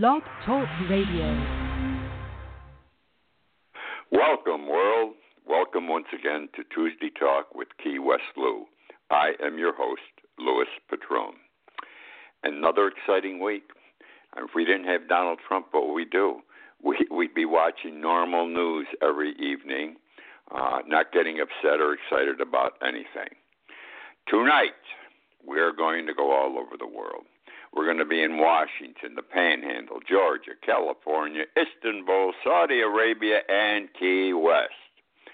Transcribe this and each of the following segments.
Blog Talk Radio. Welcome, world. Welcome once again to Tuesday Talk with Key West Lou. I am your host, Louis Patron. Another exciting week. If we didn't have Donald Trump, what would we do? We, we'd be watching normal news every evening, uh, not getting upset or excited about anything. Tonight, we're going to go all over the world. We're going to be in Washington, the Panhandle, Georgia, California, Istanbul, Saudi Arabia, and Key West,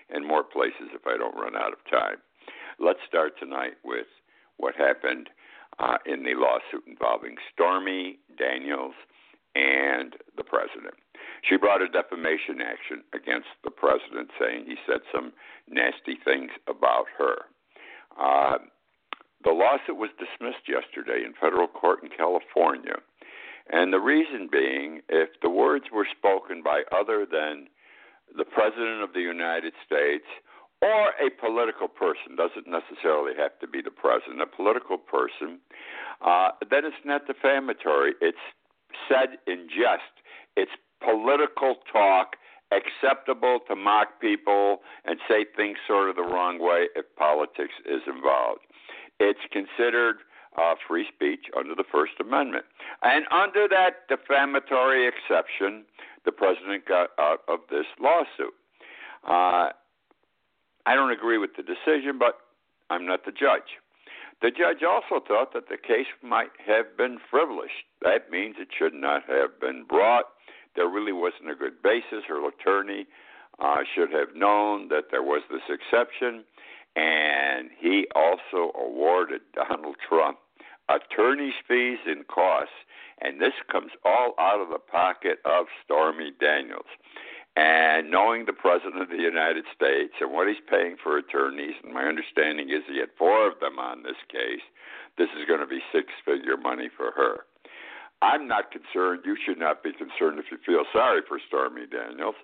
and more places if I don't run out of time. Let's start tonight with what happened uh, in the lawsuit involving Stormy Daniels and the president. She brought a defamation action against the president, saying he said some nasty things about her. Uh, the lawsuit was dismissed yesterday in federal court in California. And the reason being, if the words were spoken by other than the President of the United States or a political person, doesn't necessarily have to be the President, a political person, uh, then it's not defamatory. It's said in jest. It's political talk acceptable to mock people and say things sort of the wrong way if politics is involved. It's considered uh, free speech under the First Amendment. And under that defamatory exception, the president got out of this lawsuit. Uh, I don't agree with the decision, but I'm not the judge. The judge also thought that the case might have been frivolous. That means it should not have been brought. There really wasn't a good basis. Her attorney uh, should have known that there was this exception and he also awarded Donald Trump attorney's fees and costs, and this comes all out of the pocket of Stormy Daniels. And knowing the President of the United States and what he's paying for attorneys, and my understanding is he had four of them on this case, this is going to be six figure money for her. I'm not concerned. You should not be concerned if you feel sorry for Stormy Daniels,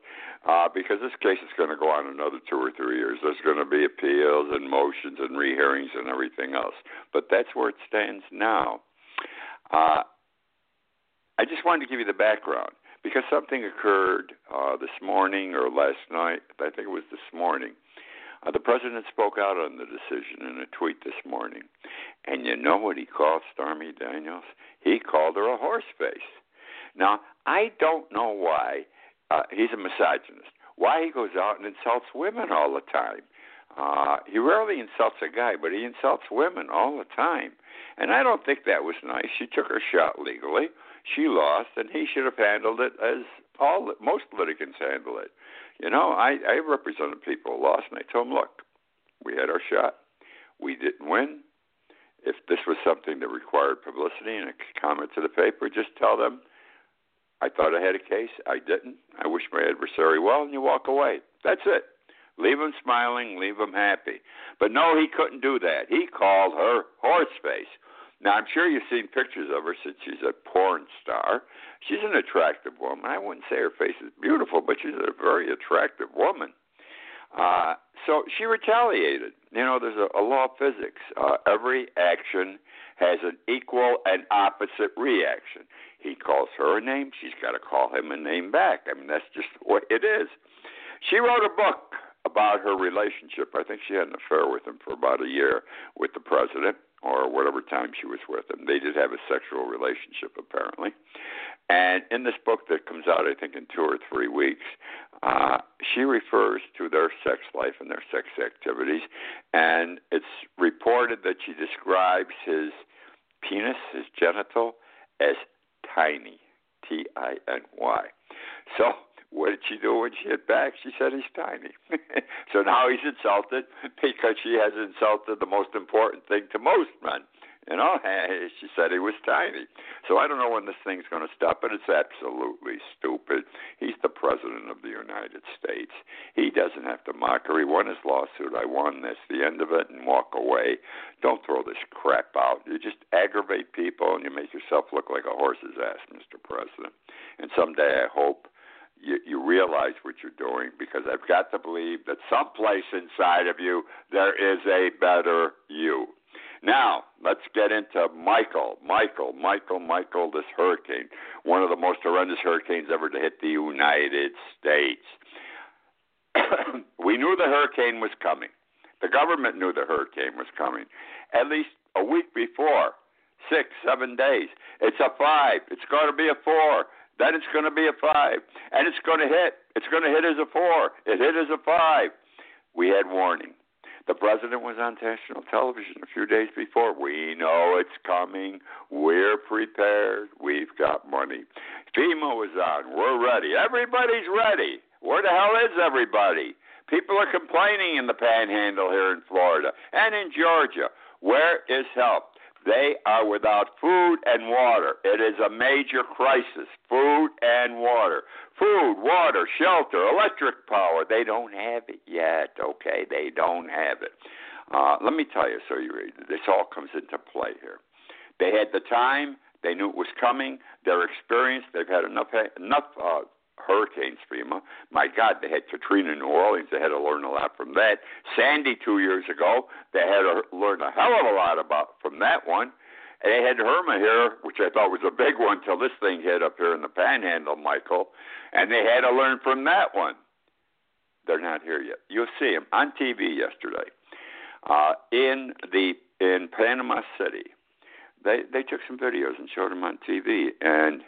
uh, because this case is going to go on another two or three years. There's going to be appeals and motions and rehearings and everything else. But that's where it stands now. Uh, I just wanted to give you the background because something occurred uh, this morning or last night. I think it was this morning uh, the president spoke out on the decision in a tweet this morning. And you know what he called Stormy Daniels? He called her a horse face. Now, I don't know why uh, he's a misogynist, why he goes out and insults women all the time. Uh, he rarely insults a guy, but he insults women all the time. And I don't think that was nice. She took her shot legally. She lost, and he should have handled it as all most litigants handle it. You know, I, I represented people who lost, and I told them, look, we had our shot. We didn't win. If this was something that required publicity and a comment to the paper, just tell them, I thought I had a case. I didn't. I wish my adversary well, and you walk away. That's it. Leave him smiling, leave him happy. But no, he couldn't do that. He called her horse face. Now, I'm sure you've seen pictures of her since she's a porn star. She's an attractive woman. I wouldn't say her face is beautiful, but she's a very attractive woman. Uh, so she retaliated. You know, there's a, a law of physics. Uh, every action has an equal and opposite reaction. He calls her a name, she's got to call him a name back. I mean, that's just what it is. She wrote a book about her relationship. I think she had an affair with him for about a year with the president or whatever time she was with him. They did have a sexual relationship, apparently. And in this book that comes out, I think, in two or three weeks, uh, she refers to their sex life and their sex activities. And it's reported that she describes his penis, his genital, as tiny. T I N Y. So what did she do when she hit back? She said he's tiny. so now he's insulted because she has insulted the most important thing to most men. You know, she said he was tiny. So I don't know when this thing's going to stop, but it's absolutely stupid. He's the president of the United States. He doesn't have to mock her. He won his lawsuit. I won this. The end of it, and walk away. Don't throw this crap out. You just aggravate people, and you make yourself look like a horse's ass, Mr. President. And someday I hope you, you realize what you're doing because I've got to believe that someplace inside of you there is a better you. Now, let's get into Michael. Michael, Michael, Michael, this hurricane. One of the most horrendous hurricanes ever to hit the United States. we knew the hurricane was coming. The government knew the hurricane was coming at least a week before, six, seven days. It's a five. It's going to be a four. Then it's going to be a five. And it's going to hit. It's going to hit as a four. It hit as a five. We had warning. The president was on national television a few days before. We know it's coming. We're prepared. We've got money. FEMA was on. We're ready. Everybody's ready. Where the hell is everybody? People are complaining in the panhandle here in Florida and in Georgia. Where is help? They are without food and water. It is a major crisis. Food and water. Food, water, shelter, electric power. They don't have it yet, okay? They don't have it. Uh, let me tell you, so you this all comes into play here. They had the time. They knew it was coming. They're experienced. They've had enough enough uh, hurricanes, FEMA. My God, they had Katrina in New Orleans. They had to learn a lot from that. Sandy two years ago. They had to learn a hell of a lot about from that one. And they had Irma here, which I thought was a big one, till this thing hit up here in the Panhandle, Michael. And they had to learn from that one. They're not here yet. You'll see them on TV yesterday uh, in the in Panama City. They they took some videos and showed them on TV, and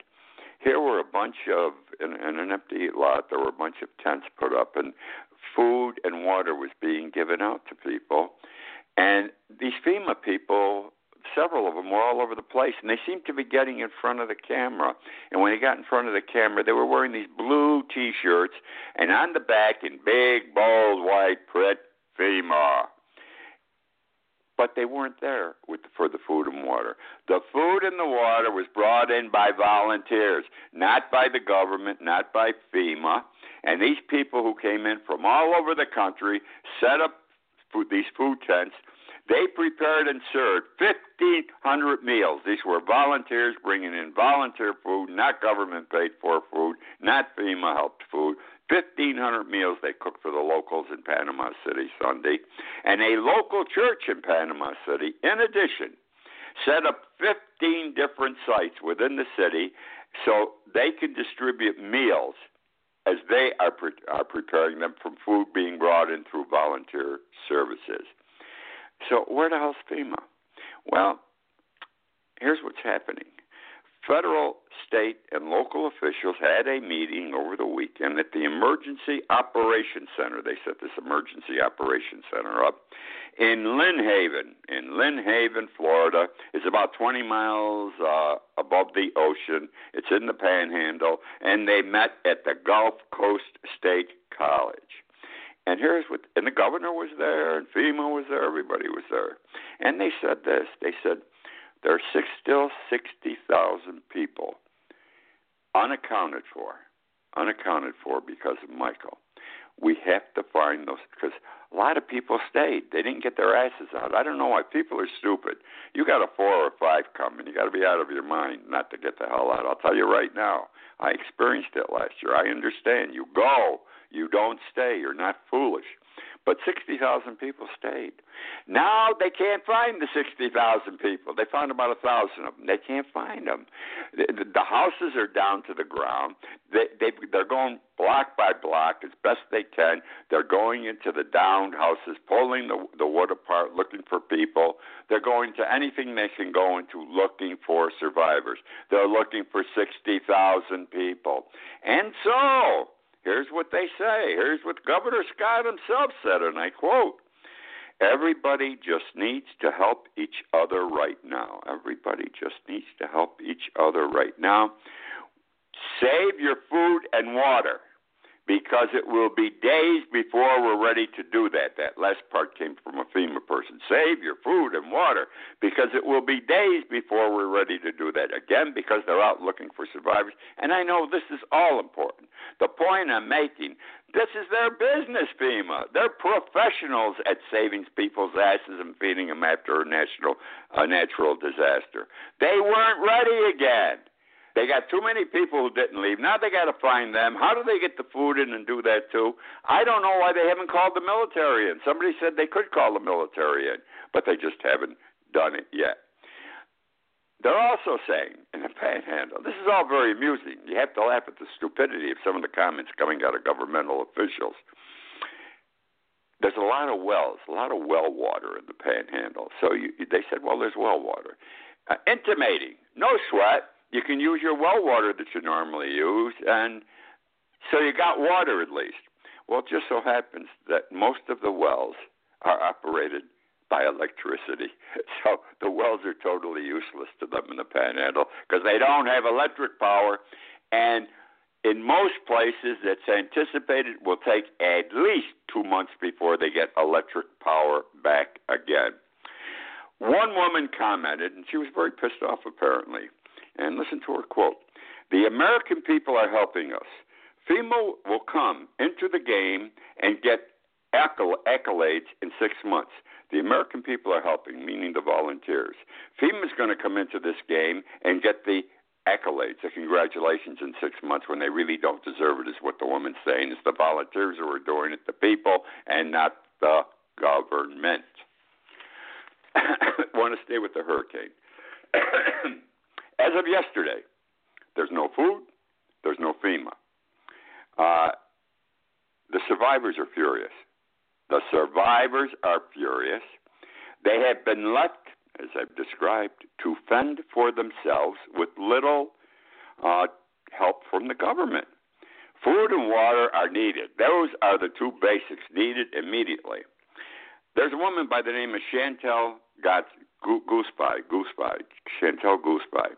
here were a bunch of in, in an empty lot. There were a bunch of tents put up, and food and water was being given out to people. And these FEMA people, several of them, were all over the place, and they seemed to be getting in front of the camera. And when they got in front of the camera, they were wearing these blue T-shirts, and on the back, in big, bold, white print, FEMA but they weren't there with for the food and water. The food and the water was brought in by volunteers, not by the government, not by FEMA. And these people who came in from all over the country set up food, these food tents. They prepared and served 1,500 meals. These were volunteers bringing in volunteer food, not government paid for food, not FEMA helped food. 1,500 meals they cooked for the locals in Panama City Sunday. And a local church in Panama City, in addition, set up 15 different sites within the city so they can distribute meals as they are, pre- are preparing them from food being brought in through volunteer services. So, where the hell's FEMA? Well, here's what's happening Federal, state, and local officials had a meeting over the weekend at the Emergency Operations Center. They set this Emergency Operations Center up in Lynn Haven. In Lynn Haven, Florida. It's about 20 miles uh, above the ocean. It's in the Panhandle, and they met at the Gulf Coast State College. And here's what, and the governor was there, and FEMA was there, everybody was there. And they said this they said, there are six, still 60,000 people unaccounted for, unaccounted for because of Michael. We have to find those because a lot of people stayed. They didn't get their asses out. I don't know why people are stupid. You got a four or five coming. You got to be out of your mind not to get the hell out. I'll tell you right now. I experienced it last year. I understand. You go. You don't stay. You're not foolish but 60,000 people stayed. Now they can't find the 60,000 people. They found about a thousand of them. They can't find them. The, the houses are down to the ground. They, they they're going block by block as best they can. They're going into the downed houses, pulling the the wood apart, looking for people. They're going to anything they can go into, looking for survivors. They're looking for 60,000 people, and so Here's what they say. Here's what Governor Scott himself said, and I quote Everybody just needs to help each other right now. Everybody just needs to help each other right now. Save your food and water because it will be days before we're ready to do that. That last part came from a FEMA person. Save your food and water because it will be days before we're ready to do that. Again, because they're out looking for survivors. And I know this is all important. The point I'm making this is their business, FEMA. They're professionals at saving people's asses and feeding them after a natural, a natural disaster. They weren't ready again. They got too many people who didn't leave. Now they got to find them. How do they get the food in and do that too? I don't know why they haven't called the military in. Somebody said they could call the military in, but they just haven't done it yet. They're also saying in the panhandle, this is all very amusing. You have to laugh at the stupidity of some of the comments coming out of governmental officials. There's a lot of wells, a lot of well water in the panhandle. So you, they said, well, there's well water. Uh, intimating, no sweat. You can use your well water that you normally use, and so you got water at least. Well, it just so happens that most of the wells are operated by electricity. So the wells are totally useless to them in the panhandle because they don't have electric power. And in most places, it's anticipated will take at least two months before they get electric power back again. One woman commented, and she was very pissed off apparently, and listen to her quote The American people are helping us. FEMA will come into the game and get accolades in six months. The American people are helping, meaning the volunteers. FEMA is going to come into this game and get the accolades, the congratulations in six months when they really don't deserve it, is what the woman's saying. It's the volunteers who are doing it, the people, and not the government. Want to stay with the hurricane. As of yesterday, there's no food, there's no FEMA. Uh, the survivors are furious. The survivors are furious. They have been left, as I've described, to fend for themselves with little uh, help from the government. Food and water are needed. Those are the two basics needed immediately. There's a woman by the name of Chantel Gooseby, Gooseby, Chantel Gooseby.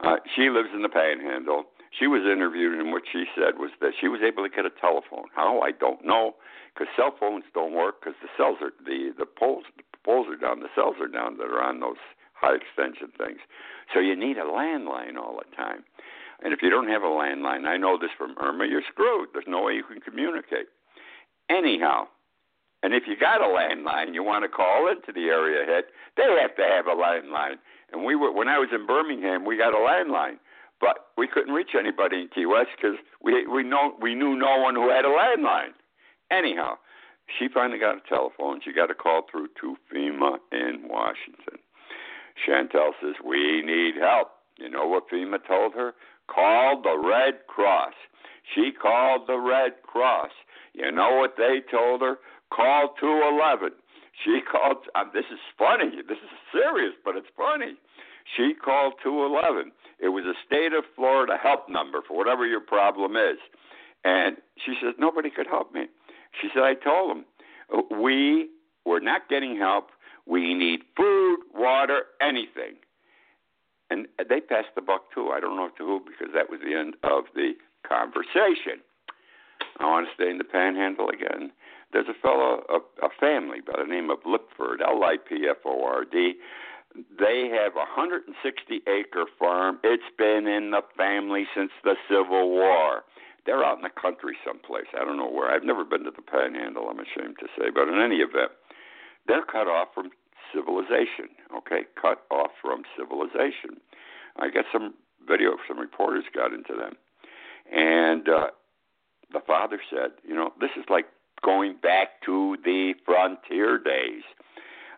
Uh, she lives in the Panhandle. She was interviewed, and what she said was that she was able to get a telephone. How I don't know, because cell phones don't work because the cells are the the poles the poles are down, the cells are down that are on those high extension things. So you need a landline all the time. And if you don't have a landline, I know this from Irma, you're screwed. There's no way you can communicate. Anyhow, and if you got a landline, you want to call into the area head, they have to have a landline. And we were when I was in Birmingham, we got a landline but we couldn't reach anybody in Key West because we we know we knew no one who had a landline. Anyhow, she finally got a telephone. She got a call through to FEMA in Washington. Chantel says we need help. You know what FEMA told her? Call the Red Cross. She called the Red Cross. You know what they told her? Call 211. She called. Um, this is funny. This is serious, but it's funny. She called 211. It was a state of Florida help number for whatever your problem is. And she says, nobody could help me. She said, I told them, we were not getting help. We need food, water, anything. And they passed the buck too. I don't know to who because that was the end of the conversation. I want to stay in the panhandle again. There's a fellow, a, a family by the name of Lipford, L I P F O R D. They have a 160 acre farm. It's been in the family since the Civil War. They're out in the country someplace. I don't know where. I've never been to the Panhandle, I'm ashamed to say. But in any event, they're cut off from civilization. Okay, cut off from civilization. I got some video. Some reporters got into them, and uh, the father said, "You know, this is like going back to the frontier days."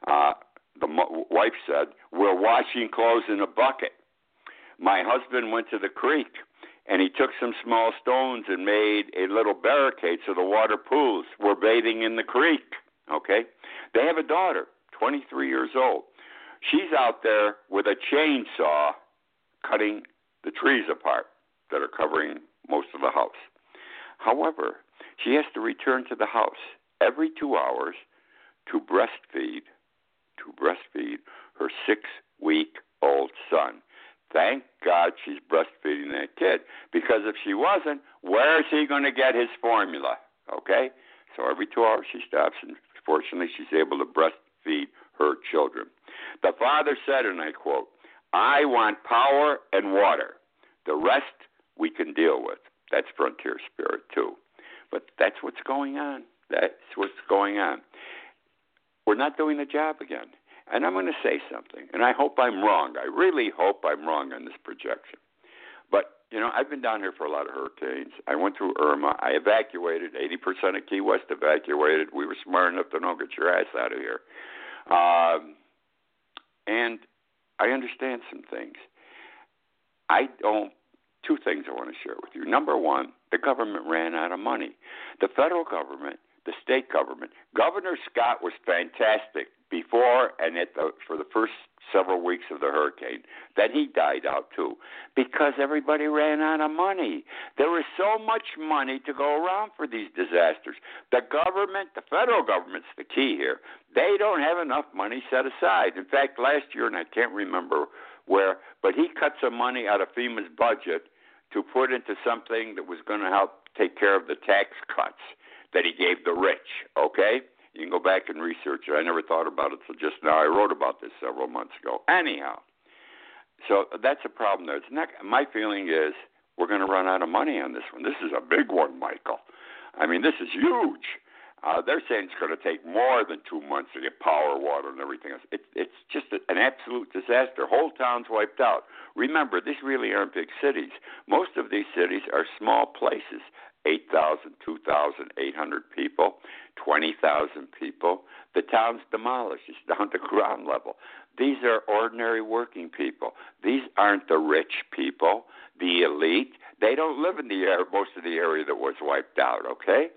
Uh, the wife said, We're washing clothes in a bucket. My husband went to the creek and he took some small stones and made a little barricade so the water pools were bathing in the creek. Okay? They have a daughter, 23 years old. She's out there with a chainsaw cutting the trees apart that are covering most of the house. However, she has to return to the house every two hours to breastfeed to breastfeed her six week old son. Thank God she's breastfeeding that kid because if she wasn't, where is he going to get his formula? Okay? So every two hours she stops, and fortunately she's able to breastfeed her children. The father said, and I quote, I want power and water. The rest we can deal with. That's frontier spirit, too. But that's what's going on. That's what's going on we're not doing the job again. And I'm going to say something, and I hope I'm wrong. I really hope I'm wrong on this projection. But, you know, I've been down here for a lot of hurricanes. I went through Irma. I evacuated. 80% of Key West evacuated. We were smart enough to not get your ass out of here. Um, and I understand some things. I don't. Two things I want to share with you. Number one, the government ran out of money. The federal government, the state government, Governor Scott was fantastic before and at the, for the first several weeks of the hurricane. Then he died out too because everybody ran out of money. There was so much money to go around for these disasters. The government, the federal government's the key here. They don't have enough money set aside. In fact, last year, and I can't remember where, but he cut some money out of FEMA's budget to put into something that was going to help take care of the tax cuts that he gave the rich. Okay? You can go back and research it. I never thought about it till just now. I wrote about this several months ago. Anyhow, so that's a problem there. It's not, my feeling is we're going to run out of money on this one. This is a big one, Michael. I mean, this is huge. Uh, they're saying it's going to take more than two months to get power, water, and everything else. It, it's just a, an absolute disaster. Whole towns wiped out. Remember, these really aren't big cities. Most of these cities are small places. 8,000, 2,800 people, 20,000 people. The town's demolished. It's down to ground level. These are ordinary working people. These aren't the rich people, the elite. They don't live in the area, most of the area that was wiped out, okay?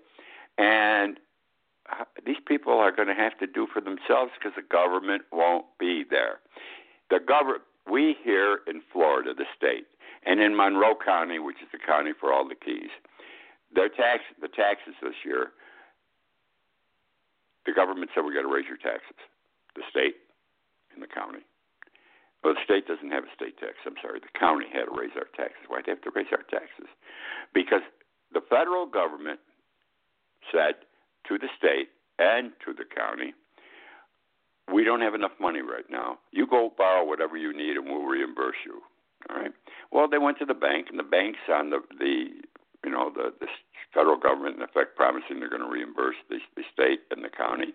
And these people are going to have to do for themselves because the government won't be there. The government, we here in Florida, the state, and in Monroe County, which is the county for all the keys, their tax, the taxes this year, the government said we got to raise your taxes. The state and the county. Well, the state doesn't have a state tax. I'm sorry. The county had to raise our taxes. Why'd they have to raise our taxes? Because the federal government said to the state and to the county, we don't have enough money right now. You go borrow whatever you need, and we'll reimburse you. All right. Well, they went to the bank, and the bank's on the the you know the the federal government in effect promising they're going to reimburse the, the state and the county,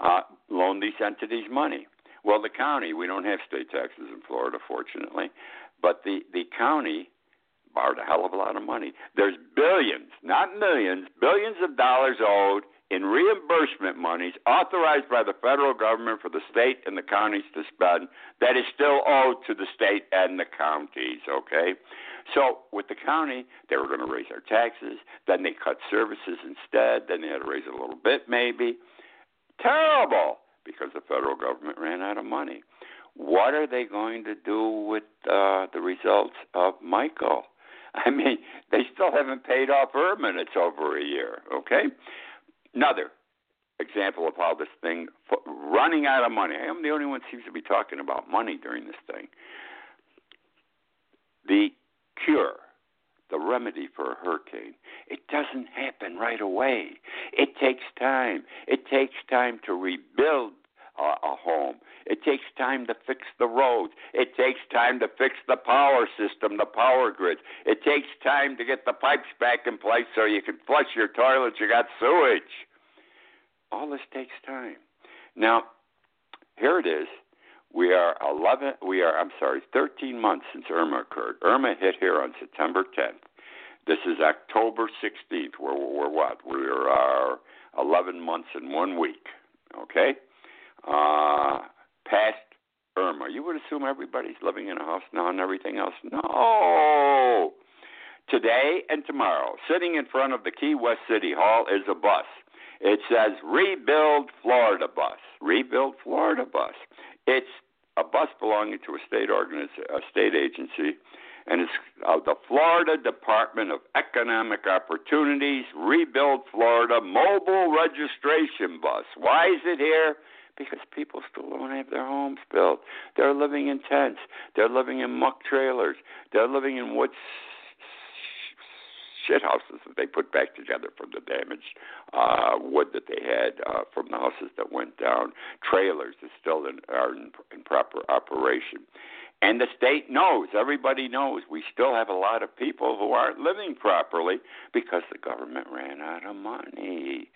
uh, loan these entities money. Well, the county, we don't have state taxes in Florida, fortunately, but the the county borrowed a hell of a lot of money. There's billions, not millions, billions of dollars owed in reimbursement monies authorized by the federal government for the state and the counties to spend that is still owed to the state and the counties, okay? So with the county, they were going to raise their taxes, then they cut services instead, then they had to raise a little bit maybe. Terrible because the federal government ran out of money. What are they going to do with uh, the results of Michael? I mean, they still haven't paid off and it's over a year, okay? Another example of how this thing running out of money. I am the only one seems to be talking about money during this thing. The cure, the remedy for a hurricane, it doesn't happen right away. It takes time. It takes time to rebuild a home. It takes time to fix the roads. It takes time to fix the power system, the power grid. It takes time to get the pipes back in place so you can flush your toilets. You got sewage. All this takes time. Now, here it is. We are 11. We are. I'm sorry, 13 months since Irma occurred. Irma hit here on September 10th. This is October 16th. We're, we're what? We are 11 months and one week. Okay. Uh, past Irma. You would assume everybody's living in a house now and everything else. No. Today and tomorrow, sitting in front of the Key West City Hall is a bus. It says Rebuild Florida Bus. Rebuild Florida Bus. It's a bus belonging to a state organiz- a state agency, and it's uh, the Florida Department of Economic Opportunities Rebuild Florida Mobile Registration Bus. Why is it here? because people still don't have their homes built. They're living in tents. They're living in muck trailers. They're living in wood shit houses that they put back together from the damaged uh, wood that they had uh, from the houses that went down. Trailers that still in, are in, in proper operation. And the state knows, everybody knows, we still have a lot of people who aren't living properly because the government ran out of money.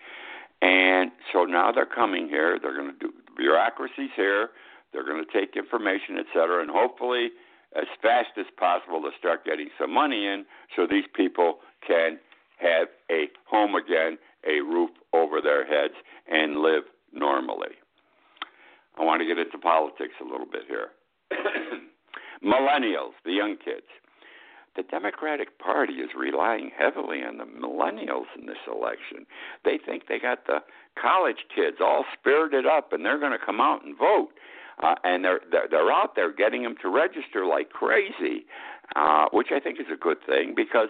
And so now they're coming here. They're going to do bureaucracies here. They're going to take information, et cetera, and hopefully, as fast as possible, to start getting some money in so these people can have a home again, a roof over their heads, and live normally. I want to get into politics a little bit here. Millennials, the young kids. The Democratic Party is relying heavily on the millennials in this election. They think they got the college kids all spirited up and they're going to come out and vote. Uh, and they're, they're out there getting them to register like crazy, uh, which I think is a good thing because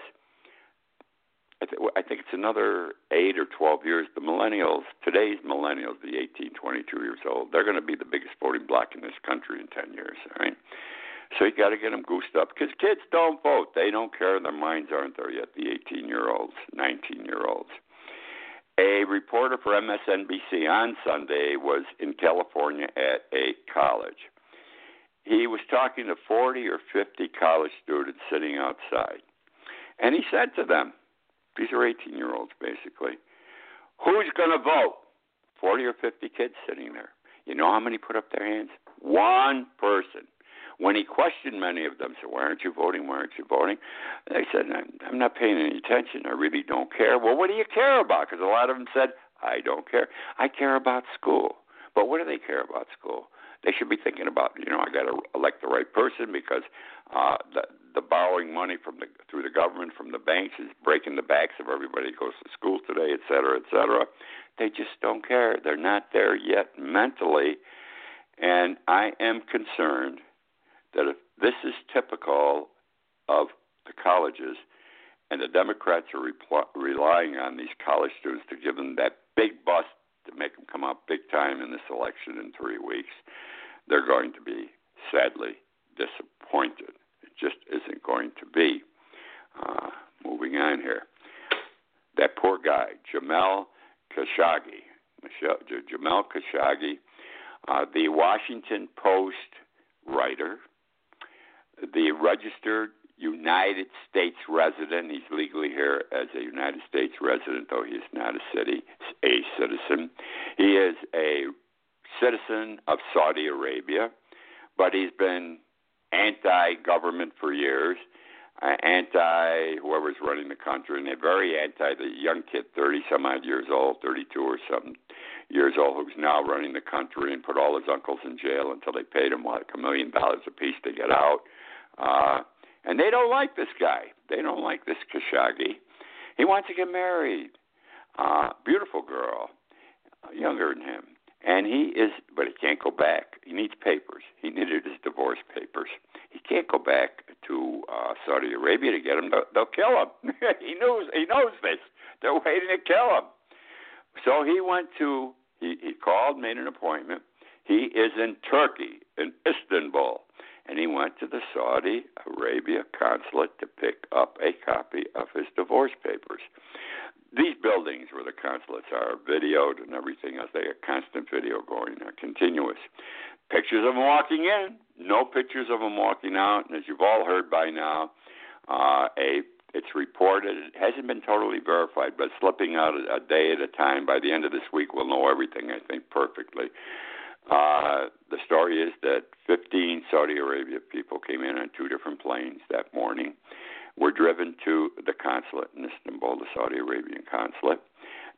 I, th- I think it's another eight or twelve years. The millennials, today's millennials, the 18, 22 years old, they're going to be the biggest voting bloc in this country in ten years. Right. So you got to get them goosed up because kids don't vote. They don't care. Their minds aren't there yet. The 18 year olds, 19 year olds. A reporter for MSNBC on Sunday was in California at a college. He was talking to 40 or 50 college students sitting outside. And he said to them, these are 18 year olds basically, who's going to vote? 40 or 50 kids sitting there. You know how many put up their hands? One person. When he questioned many of them, said, Why aren't you voting? Why aren't you voting? They said, I'm not paying any attention. I really don't care. Well, what do you care about? Because a lot of them said, I don't care. I care about school. But what do they care about school? They should be thinking about, you know, I got to elect the right person because uh, the the borrowing money from the through the government from the banks is breaking the backs of everybody who goes to school today, et cetera, et cetera. They just don't care. They're not there yet mentally, and I am concerned that if this is typical of the colleges, and the Democrats are repl- relying on these college students to give them that big bust to make them come out big time in this election in three weeks, they're going to be sadly disappointed. It just isn't going to be. Uh, moving on here. That poor guy, Jamal Khashoggi. Jamal Khashoggi, uh, the Washington Post writer, the registered United States resident. He's legally here as a United States resident, though he is not a city a citizen. He is a citizen of Saudi Arabia, but he's been anti-government for years, uh, anti whoever's running the country, and they're very anti the young kid, 30 some odd years old, 32 or something years old, who's now running the country and put all his uncles in jail until they paid him like a million dollars apiece to get out. Uh, and they don't like this guy. They don't like this Khashoggi. He wants to get married. Uh, beautiful girl, younger than him. And he is, but he can't go back. He needs papers. He needed his divorce papers. He can't go back to uh, Saudi Arabia to get him. They'll, they'll kill him. he knows. He knows this. They're waiting to kill him. So he went to. He, he called, made an appointment. He is in Turkey, in Istanbul and he went to the Saudi Arabia consulate to pick up a copy of his divorce papers. These buildings where the consulates are videoed and everything else, they have constant video going, uh, continuous. Pictures of him walking in, no pictures of him walking out. And as you've all heard by now, uh, a it's reported. It hasn't been totally verified, but slipping out a, a day at a time. By the end of this week, we'll know everything. I think perfectly. Uh, the story is that 15 Saudi Arabia people came in on two different planes that morning, were driven to the consulate in Istanbul, the Saudi Arabian consulate.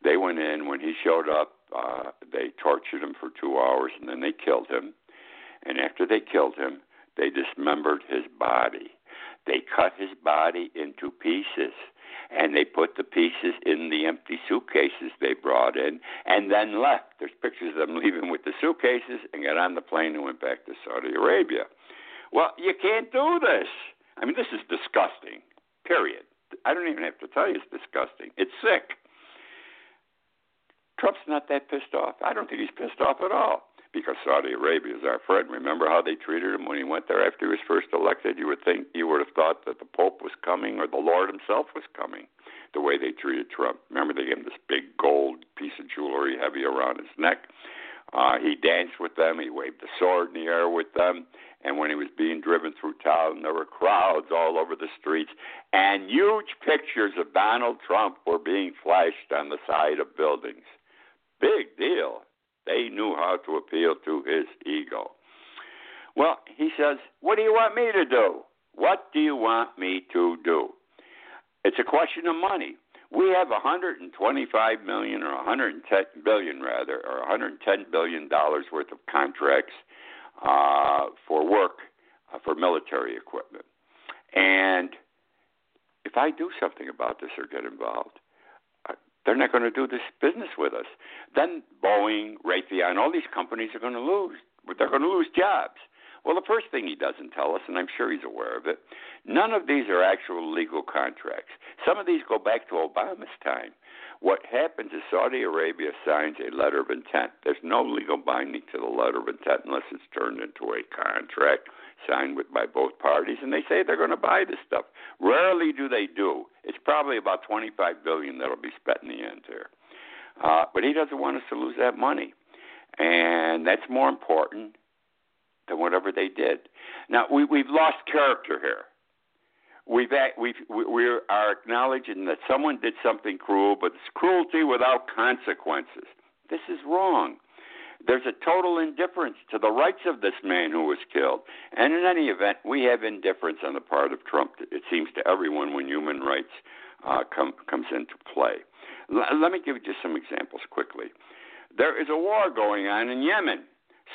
They went in. When he showed up, uh, they tortured him for two hours and then they killed him. And after they killed him, they dismembered his body. They cut his body into pieces and they put the pieces in the empty suitcases they brought in and then left. There's pictures of them leaving with the suitcases and got on the plane and went back to Saudi Arabia. Well, you can't do this. I mean, this is disgusting, period. I don't even have to tell you it's disgusting. It's sick. Trump's not that pissed off. I don't think he's pissed off at all because Saudi Arabia is our friend. Remember how they treated him when he went there after he was first elected? You would think you would have thought that the Pope was coming or the Lord himself was coming. The way they treated Trump. Remember they gave him this big gold piece of jewelry heavy around his neck. Uh, he danced with them. He waved the sword in the air with them. And when he was being driven through town, there were crowds all over the streets, and huge pictures of Donald Trump were being flashed on the side of buildings. Big deal. They knew how to appeal to his ego. Well, he says, What do you want me to do? What do you want me to do? It's a question of money. We have 125 million or 110 billion rather, or 110 billion dollars worth of contracts uh, for work uh, for military equipment. And if I do something about this or get involved, they're not going to do this business with us. Then Boeing, Raytheon, all these companies are going to lose. They're going to lose jobs. Well, the first thing he doesn't tell us, and I'm sure he's aware of it, none of these are actual legal contracts. Some of these go back to Obama's time. What happens is Saudi Arabia signs a letter of intent. There's no legal binding to the letter of intent unless it's turned into a contract signed with by both parties, and they say they're going to buy this stuff. Rarely do they do. It's probably about 25 billion that'll be spent in the end here. Uh, but he doesn't want us to lose that money, and that's more important than whatever they did. Now we, we've lost character here. We've we've we are acknowledging that someone did something cruel, but it's cruelty without consequences. This is wrong. There's a total indifference to the rights of this man who was killed. And in any event, we have indifference on the part of Trump, it seems to everyone, when human rights uh, come, comes into play. L- let me give you just some examples quickly. There is a war going on in Yemen.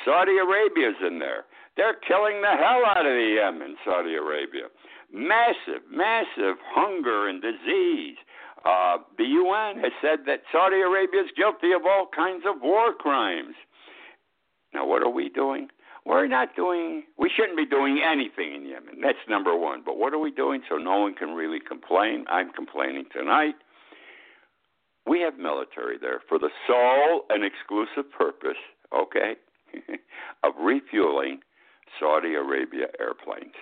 Saudi Arabia's in there. They're killing the hell out of the Yemen, Saudi Arabia. Massive, massive hunger and disease. Uh, the UN has said that Saudi Arabia is guilty of all kinds of war crimes. Now, what are we doing? We're not doing, we shouldn't be doing anything in Yemen. That's number one. But what are we doing so no one can really complain? I'm complaining tonight. We have military there for the sole and exclusive purpose, okay, of refueling Saudi Arabia airplanes.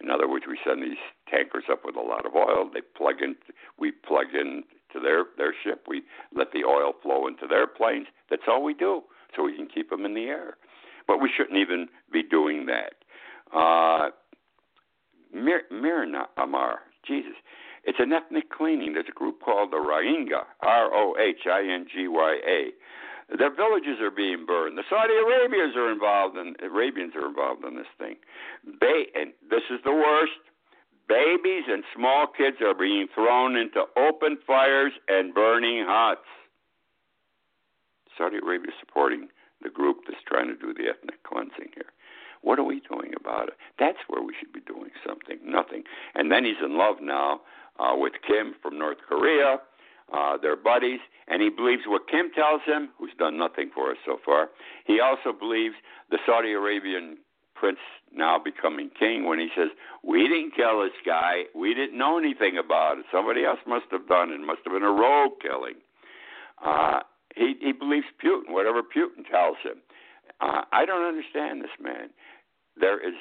In other words, we send these tankers up with a lot of oil. They plug in, we plug in to their their ship. We let the oil flow into their planes. That's all we do so we can keep them in the air. But we shouldn't even be doing that. Uh, Mir- Myanmar, Jesus, it's an ethnic cleaning. There's a group called the Rohingya, R O H I N G Y A. Their villages are being burned. The Saudi Arabians are involved in Arabians are involved in this thing. Ba- and this is the worst. Babies and small kids are being thrown into open fires and burning huts. Saudi Arabia supporting the group that's trying to do the ethnic cleansing here. What are we doing about it? That's where we should be doing something. Nothing. And then he's in love now uh, with Kim from North Korea. Uh, they're buddies, and he believes what Kim tells him, who's done nothing for us so far. He also believes the Saudi Arabian prince now becoming king when he says, We didn't kill this guy. We didn't know anything about it. Somebody else must have done it. It must have been a rogue killing. Uh, he he believes Putin, whatever Putin tells him. Uh, I don't understand this man. There is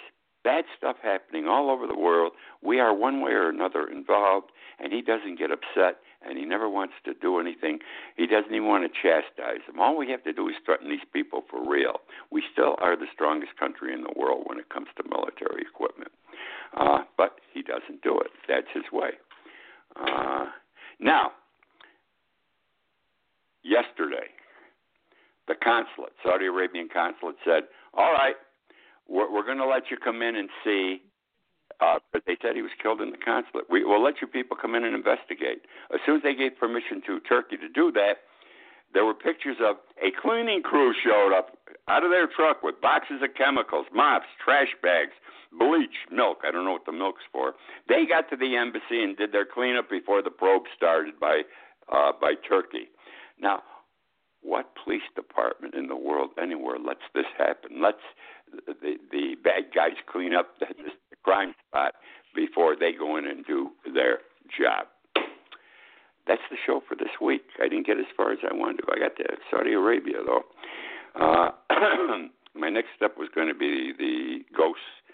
bad stuff happening all over the world. We are one way or another involved, and he doesn't get upset, and he never wants to do anything. He doesn't even want to chastise them. All we have to do is threaten these people for real. We still are the strongest country in the world when it comes to military equipment, uh, but he doesn't do it. That's his way. Uh, now, yesterday. The consulate, Saudi Arabian consulate, said, "All right, we're, we're going to let you come in and see." Uh, but they said he was killed in the consulate. We will let you people come in and investigate. As soon as they gave permission to Turkey to do that, there were pictures of a cleaning crew showed up out of their truck with boxes of chemicals, mops, trash bags, bleach, milk. I don't know what the milk's for. They got to the embassy and did their cleanup before the probe started by uh, by Turkey. Now, what police department in the world anywhere lets this happen? Lets the the bad guys clean up the, the crime spot before they go in and do their job. That's the show for this week. I didn't get as far as I wanted to. I got to Saudi Arabia though. Uh, my next step was going to be the ghosts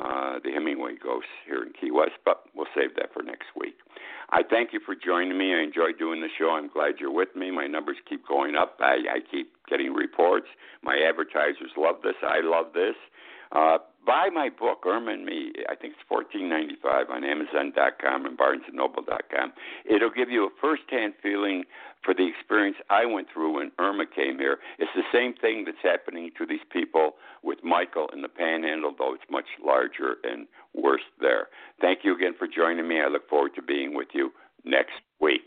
uh, the Hemingway Ghosts here in Key West, but we'll save that for next week. I thank you for joining me. I enjoy doing the show. I'm glad you're with me. My numbers keep going up. I, I keep getting reports. My advertisers love this. I love this. Uh, buy my book, Irma and Me. I think it's fourteen ninety five on Amazon.com and BarnesandNoble.com. It'll give you a first-hand feeling for the experience I went through when Irma came here. It's the same thing that's happening to these people with Michael in the Panhandle, though it's much larger and worse there. Thank you again for joining me. I look forward to being with you next week.